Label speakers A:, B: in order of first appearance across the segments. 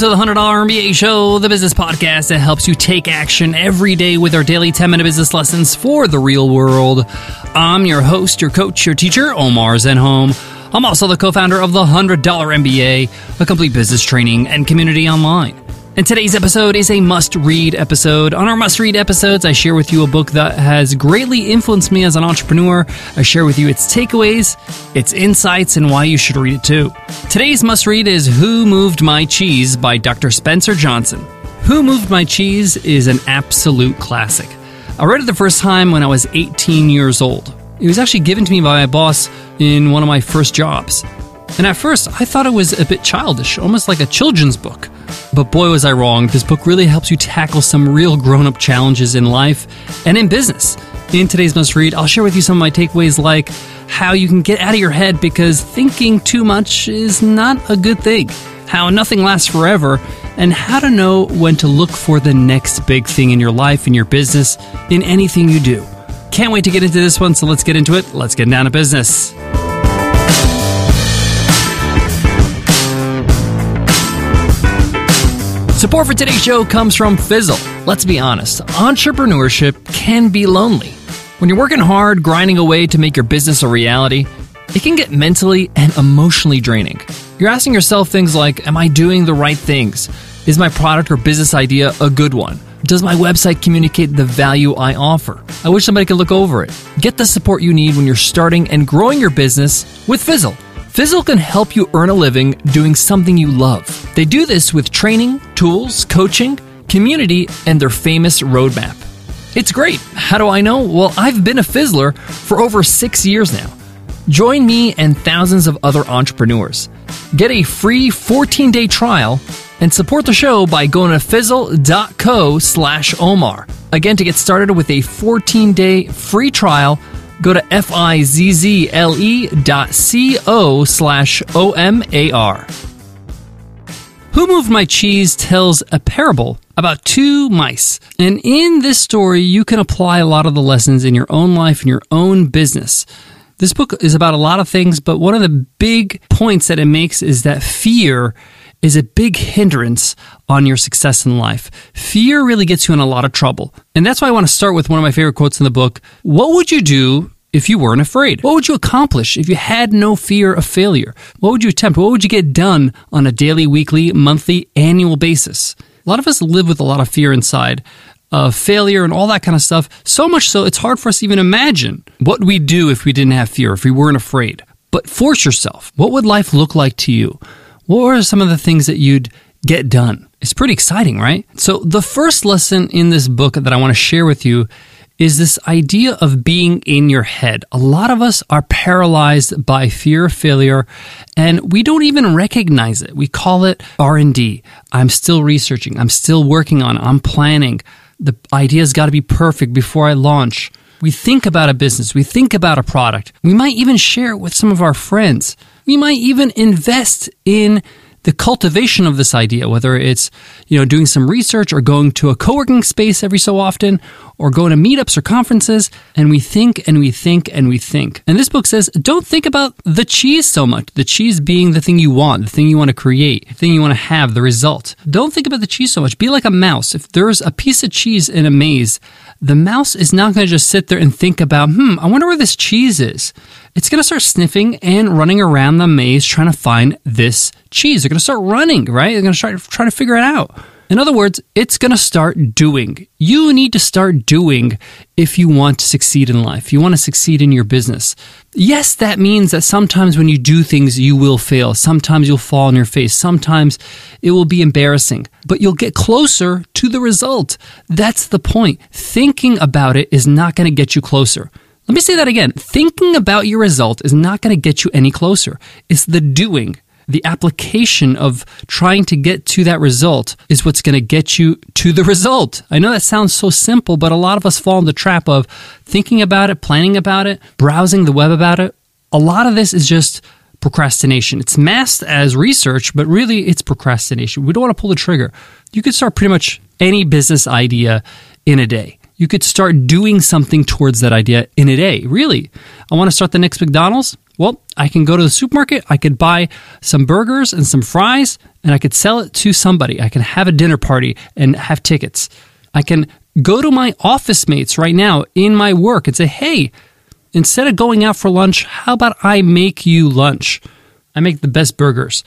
A: to the $100 MBA Show, the business podcast that helps you take action every day with our daily 10 minute business lessons for the real world. I'm your host, your coach, your teacher, Omar Zenhom. I'm also the co founder of the $100 MBA, a complete business training and community online. And today's episode is a must read episode. On our must read episodes, I share with you a book that has greatly influenced me as an entrepreneur. I share with you its takeaways, its insights, and why you should read it too. Today's must read is Who Moved My Cheese by Dr. Spencer Johnson. Who Moved My Cheese is an absolute classic. I read it the first time when I was 18 years old. It was actually given to me by my boss in one of my first jobs. And at first, I thought it was a bit childish, almost like a children's book. But boy, was I wrong. This book really helps you tackle some real grown up challenges in life and in business. In today's must read, I'll share with you some of my takeaways like how you can get out of your head because thinking too much is not a good thing, how nothing lasts forever, and how to know when to look for the next big thing in your life, in your business, in anything you do. Can't wait to get into this one, so let's get into it. Let's get down to business. Support for today's show comes from Fizzle. Let's be honest, entrepreneurship can be lonely. When you're working hard, grinding away to make your business a reality, it can get mentally and emotionally draining. You're asking yourself things like Am I doing the right things? Is my product or business idea a good one? Does my website communicate the value I offer? I wish somebody could look over it. Get the support you need when you're starting and growing your business with Fizzle. Fizzle can help you earn a living doing something you love. They do this with training, tools, coaching, community, and their famous roadmap. It's great. How do I know? Well, I've been a Fizzler for over six years now. Join me and thousands of other entrepreneurs. Get a free 14 day trial and support the show by going to fizzle.co slash Omar. Again, to get started with a 14 day free trial, go to F-I-Z-Z-L-E dot C-O slash O-M-A-R. Who Moved My Cheese tells a parable about two mice. And in this story, you can apply a lot of the lessons in your own life and your own business. This book is about a lot of things, but one of the big points that it makes is that fear is a big hindrance on your success in life. Fear really gets you in a lot of trouble. And that's why I want to start with one of my favorite quotes in the book. What would you do if you weren't afraid? What would you accomplish if you had no fear of failure? What would you attempt? What would you get done on a daily, weekly, monthly, annual basis? A lot of us live with a lot of fear inside of failure and all that kind of stuff. So much so, it's hard for us to even imagine what we'd do if we didn't have fear, if we weren't afraid. But force yourself. What would life look like to you? What are some of the things that you'd get done? It's pretty exciting, right? So, the first lesson in this book that I want to share with you is this idea of being in your head. A lot of us are paralyzed by fear of failure and we don't even recognize it. We call it R&D. I'm still researching. I'm still working on. I'm planning. The idea's got to be perfect before I launch. We think about a business. We think about a product. We might even share it with some of our friends. We might even invest in the cultivation of this idea, whether it's, you know, doing some research or going to a co-working space every so often or going to meetups or conferences. And we think and we think and we think. And this book says, don't think about the cheese so much. The cheese being the thing you want, the thing you want to create, the thing you want to have, the result. Don't think about the cheese so much. Be like a mouse. If there's a piece of cheese in a maze, the mouse is not going to just sit there and think about, hmm, I wonder where this cheese is. It's going to start sniffing and running around the maze trying to find this cheese. They're going to start running, right? They're going to start trying to figure it out. In other words, it's going to start doing. You need to start doing if you want to succeed in life. You want to succeed in your business. Yes, that means that sometimes when you do things, you will fail. Sometimes you'll fall on your face. Sometimes it will be embarrassing, but you'll get closer to the result. That's the point. Thinking about it is not going to get you closer. Let me say that again. Thinking about your result is not going to get you any closer. It's the doing the application of trying to get to that result is what's going to get you to the result. I know that sounds so simple, but a lot of us fall in the trap of thinking about it, planning about it, browsing the web about it. A lot of this is just procrastination. It's masked as research, but really it's procrastination. We don't want to pull the trigger. You could start pretty much any business idea in a day. You could start doing something towards that idea in a day. Really. I want to start the next McDonald's. Well, I can go to the supermarket, I could buy some burgers and some fries, and I could sell it to somebody. I can have a dinner party and have tickets. I can go to my office mates right now in my work and say, hey, instead of going out for lunch, how about I make you lunch? I make the best burgers.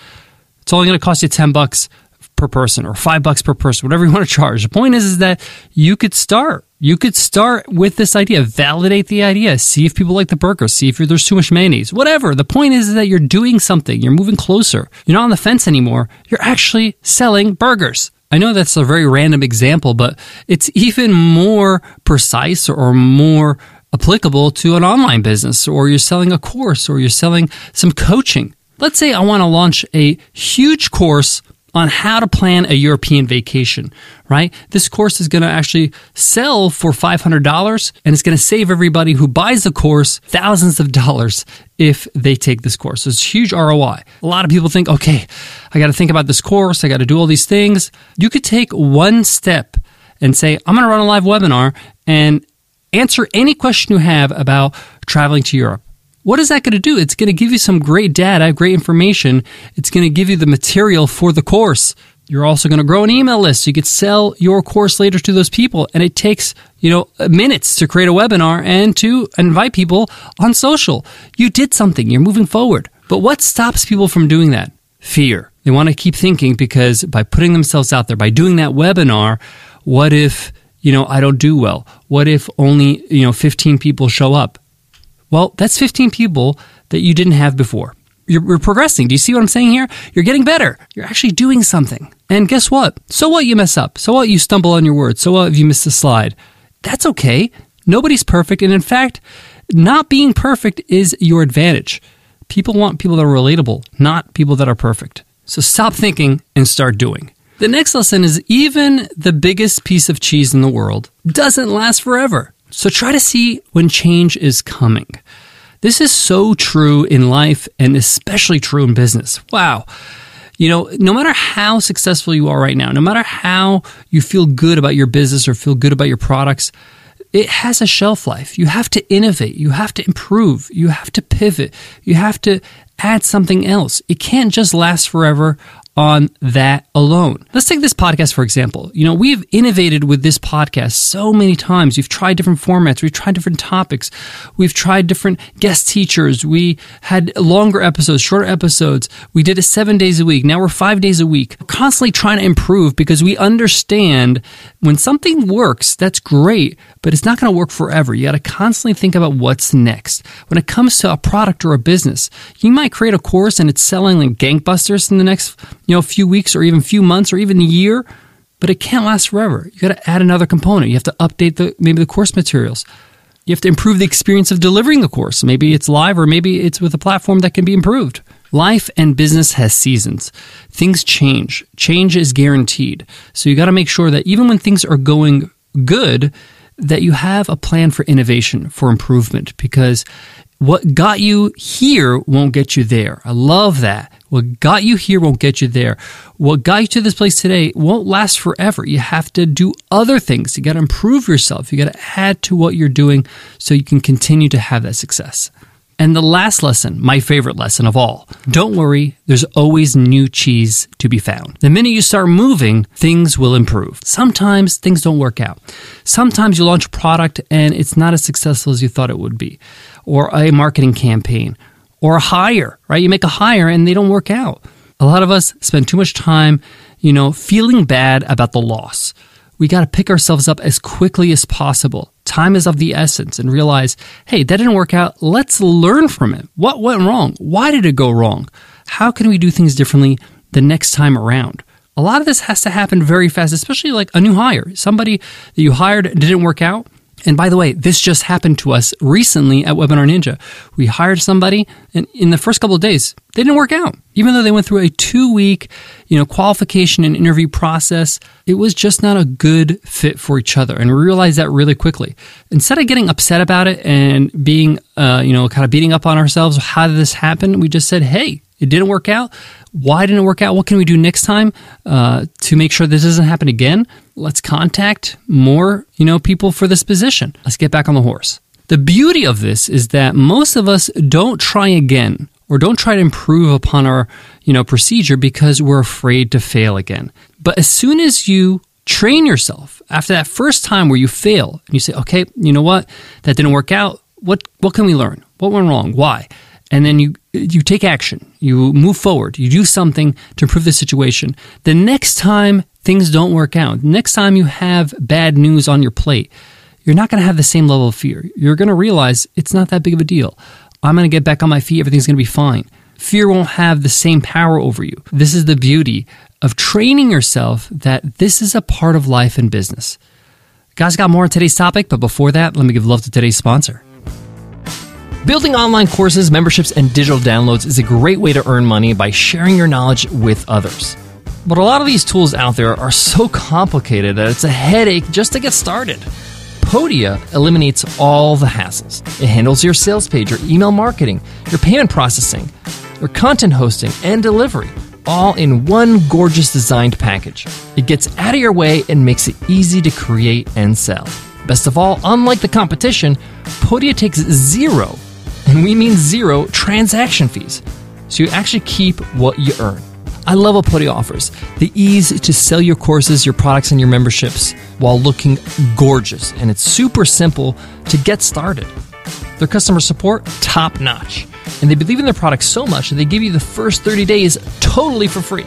A: It's only going to cost you 10 bucks per person or 5 bucks per person, whatever you want to charge. The point is is that you could start. You could start with this idea, validate the idea, see if people like the burger, see if there's too much mayonnaise, whatever. The point is that you're doing something. You're moving closer. You're not on the fence anymore. You're actually selling burgers. I know that's a very random example, but it's even more precise or more applicable to an online business, or you're selling a course, or you're selling some coaching. Let's say I want to launch a huge course on how to plan a European vacation, right? This course is going to actually sell for $500 and it's going to save everybody who buys the course thousands of dollars if they take this course. So it's huge ROI. A lot of people think, okay, I got to think about this course. I got to do all these things. You could take one step and say, I'm going to run a live webinar and answer any question you have about traveling to Europe. What is that going to do? It's going to give you some great data, great information. It's going to give you the material for the course. You're also going to grow an email list. So you could sell your course later to those people. And it takes, you know, minutes to create a webinar and to invite people on social. You did something. You're moving forward. But what stops people from doing that? Fear. They want to keep thinking because by putting themselves out there, by doing that webinar, what if, you know, I don't do well? What if only, you know, 15 people show up? Well, that's 15 people that you didn't have before. You're, you're, progressing. Do you see what I'm saying here? You're getting better. You're actually doing something. And guess what? So what you mess up? So what you stumble on your words? So what if you miss a slide? That's okay. Nobody's perfect. And in fact, not being perfect is your advantage. People want people that are relatable, not people that are perfect. So stop thinking and start doing. The next lesson is even the biggest piece of cheese in the world doesn't last forever. So try to see when change is coming. This is so true in life and especially true in business. Wow. You know, no matter how successful you are right now, no matter how you feel good about your business or feel good about your products, it has a shelf life. You have to innovate. You have to improve. You have to pivot. You have to add something else. It can't just last forever on that alone. Let's take this podcast, for example. You know, we've innovated with this podcast so many times. We've tried different formats. We've tried different topics. We've tried different guest teachers. We had longer episodes, shorter episodes. We did it seven days a week. Now we're five days a week. We're constantly trying to improve because we understand when something works, that's great, but it's not going to work forever. You got to constantly think about what's next. When it comes to a product or a business, you might create a course and it's selling like gangbusters in the next you know, few weeks or even few months or even a year, but it can't last forever. You got to add another component. You have to update the maybe the course materials. You have to improve the experience of delivering the course. Maybe it's live or maybe it's with a platform that can be improved. Life and business has seasons. Things change. Change is guaranteed. So you got to make sure that even when things are going good, that you have a plan for innovation, for improvement, because what got you here won't get you there. I love that. What got you here won't get you there. What got you to this place today won't last forever. You have to do other things. You got to improve yourself. You got to add to what you're doing so you can continue to have that success. And the last lesson, my favorite lesson of all don't worry, there's always new cheese to be found. The minute you start moving, things will improve. Sometimes things don't work out. Sometimes you launch a product and it's not as successful as you thought it would be, or a marketing campaign, or a hire, right? You make a hire and they don't work out. A lot of us spend too much time, you know, feeling bad about the loss. We got to pick ourselves up as quickly as possible. Time is of the essence and realize, hey, that didn't work out. Let's learn from it. What went wrong? Why did it go wrong? How can we do things differently the next time around? A lot of this has to happen very fast, especially like a new hire. Somebody that you hired didn't work out. And by the way, this just happened to us recently at Webinar Ninja. We hired somebody and in the first couple of days, they didn't work out. Even though they went through a two week, you know, qualification and interview process, it was just not a good fit for each other. And we realized that really quickly. Instead of getting upset about it and being, uh, you know, kind of beating up on ourselves, how did this happen? We just said, hey, it didn't work out. Why didn't it work out? What can we do next time uh, to make sure this doesn't happen again? Let's contact more, you know, people for this position. Let's get back on the horse. The beauty of this is that most of us don't try again or don't try to improve upon our, you know, procedure because we're afraid to fail again. But as soon as you train yourself after that first time where you fail and you say, okay, you know what? That didn't work out. What, what can we learn? What went wrong? Why? And then you, you take action. You move forward. You do something to improve the situation. The next time things don't work out, next time you have bad news on your plate, you're not going to have the same level of fear. You're going to realize it's not that big of a deal. I'm going to get back on my feet. Everything's going to be fine. Fear won't have the same power over you. This is the beauty of training yourself that this is a part of life and business. Guys, got more on today's topic, but before that, let me give love to today's sponsor. Building online courses, memberships, and digital downloads is a great way to earn money by sharing your knowledge with others. But a lot of these tools out there are so complicated that it's a headache just to get started. Podia eliminates all the hassles. It handles your sales page, your email marketing, your payment processing, your content hosting, and delivery, all in one gorgeous designed package. It gets out of your way and makes it easy to create and sell. Best of all, unlike the competition, Podia takes zero, and we mean zero, transaction fees. So you actually keep what you earn. I love what Podia offers the ease to sell your courses, your products, and your memberships while looking gorgeous. And it's super simple to get started. Their customer support, top notch. And they believe in their product so much that they give you the first 30 days totally for free.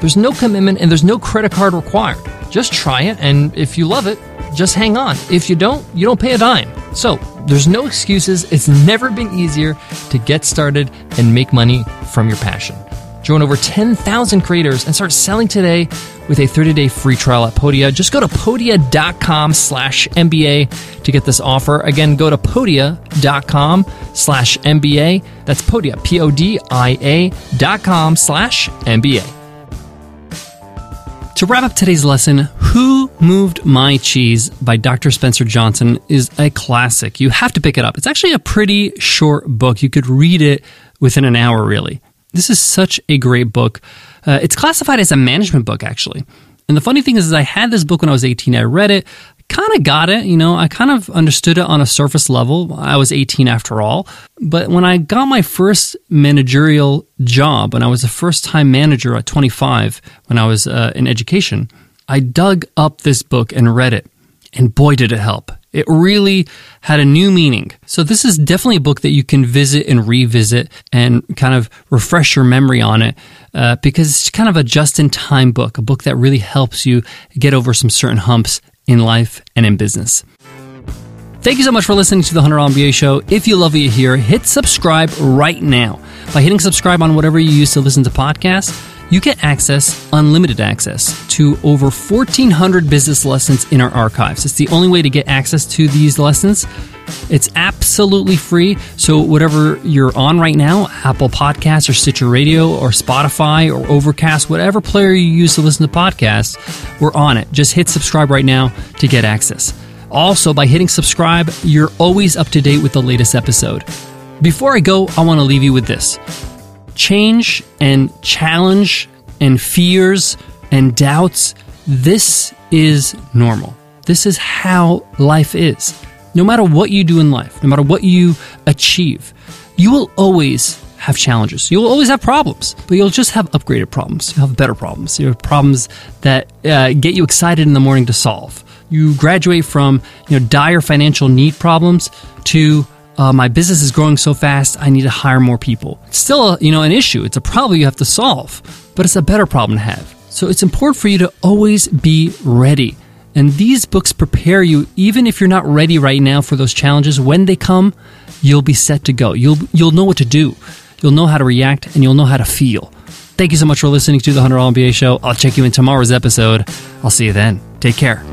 A: There's no commitment and there's no credit card required. Just try it, and if you love it, just hang on. If you don't, you don't pay a dime. So, there's no excuses. It's never been easier to get started and make money from your passion. Join over 10,000 creators and start selling today with a 30-day free trial at Podia. Just go to podia.com slash MBA to get this offer. Again, go to podia.com slash MBA. That's Podia, P-O-D-I-A dot com slash MBA. To wrap up today's lesson, Who Moved My Cheese by Dr. Spencer Johnson is a classic. You have to pick it up. It's actually a pretty short book. You could read it within an hour, really. This is such a great book. Uh, it's classified as a management book, actually. And the funny thing is, is, I had this book when I was 18. I read it, kind of got it, you know, I kind of understood it on a surface level. I was 18 after all. But when I got my first managerial job, when I was a first time manager at 25, when I was uh, in education, I dug up this book and read it. And boy, did it help. It really had a new meaning. So, this is definitely a book that you can visit and revisit and kind of refresh your memory on it uh, because it's kind of a just in time book, a book that really helps you get over some certain humps in life and in business. Thank you so much for listening to the $100 MBA show. If you love what you hear, hit subscribe right now. By hitting subscribe on whatever you use to listen to podcasts, you get access, unlimited access, to over 1,400 business lessons in our archives. It's the only way to get access to these lessons. It's absolutely free. So, whatever you're on right now Apple Podcasts or Stitcher Radio or Spotify or Overcast, whatever player you use to listen to podcasts, we're on it. Just hit subscribe right now to get access. Also, by hitting subscribe, you're always up to date with the latest episode. Before I go, I want to leave you with this change and challenge and fears and doubts, this is normal. This is how life is. No matter what you do in life, no matter what you achieve, you will always have challenges. You'll always have problems, but you'll just have upgraded problems. You'll have better problems. You have problems that uh, get you excited in the morning to solve. You graduate from you know dire financial need problems to uh, my business is growing so fast, I need to hire more people. It's still, a, you know, an issue. It's a problem you have to solve, but it's a better problem to have. So it's important for you to always be ready. And these books prepare you, even if you're not ready right now for those challenges. When they come, you'll be set to go. You'll you'll know what to do. You'll know how to react, and you'll know how to feel. Thank you so much for listening to the $100 MBA Show. I'll check you in tomorrow's episode. I'll see you then. Take care.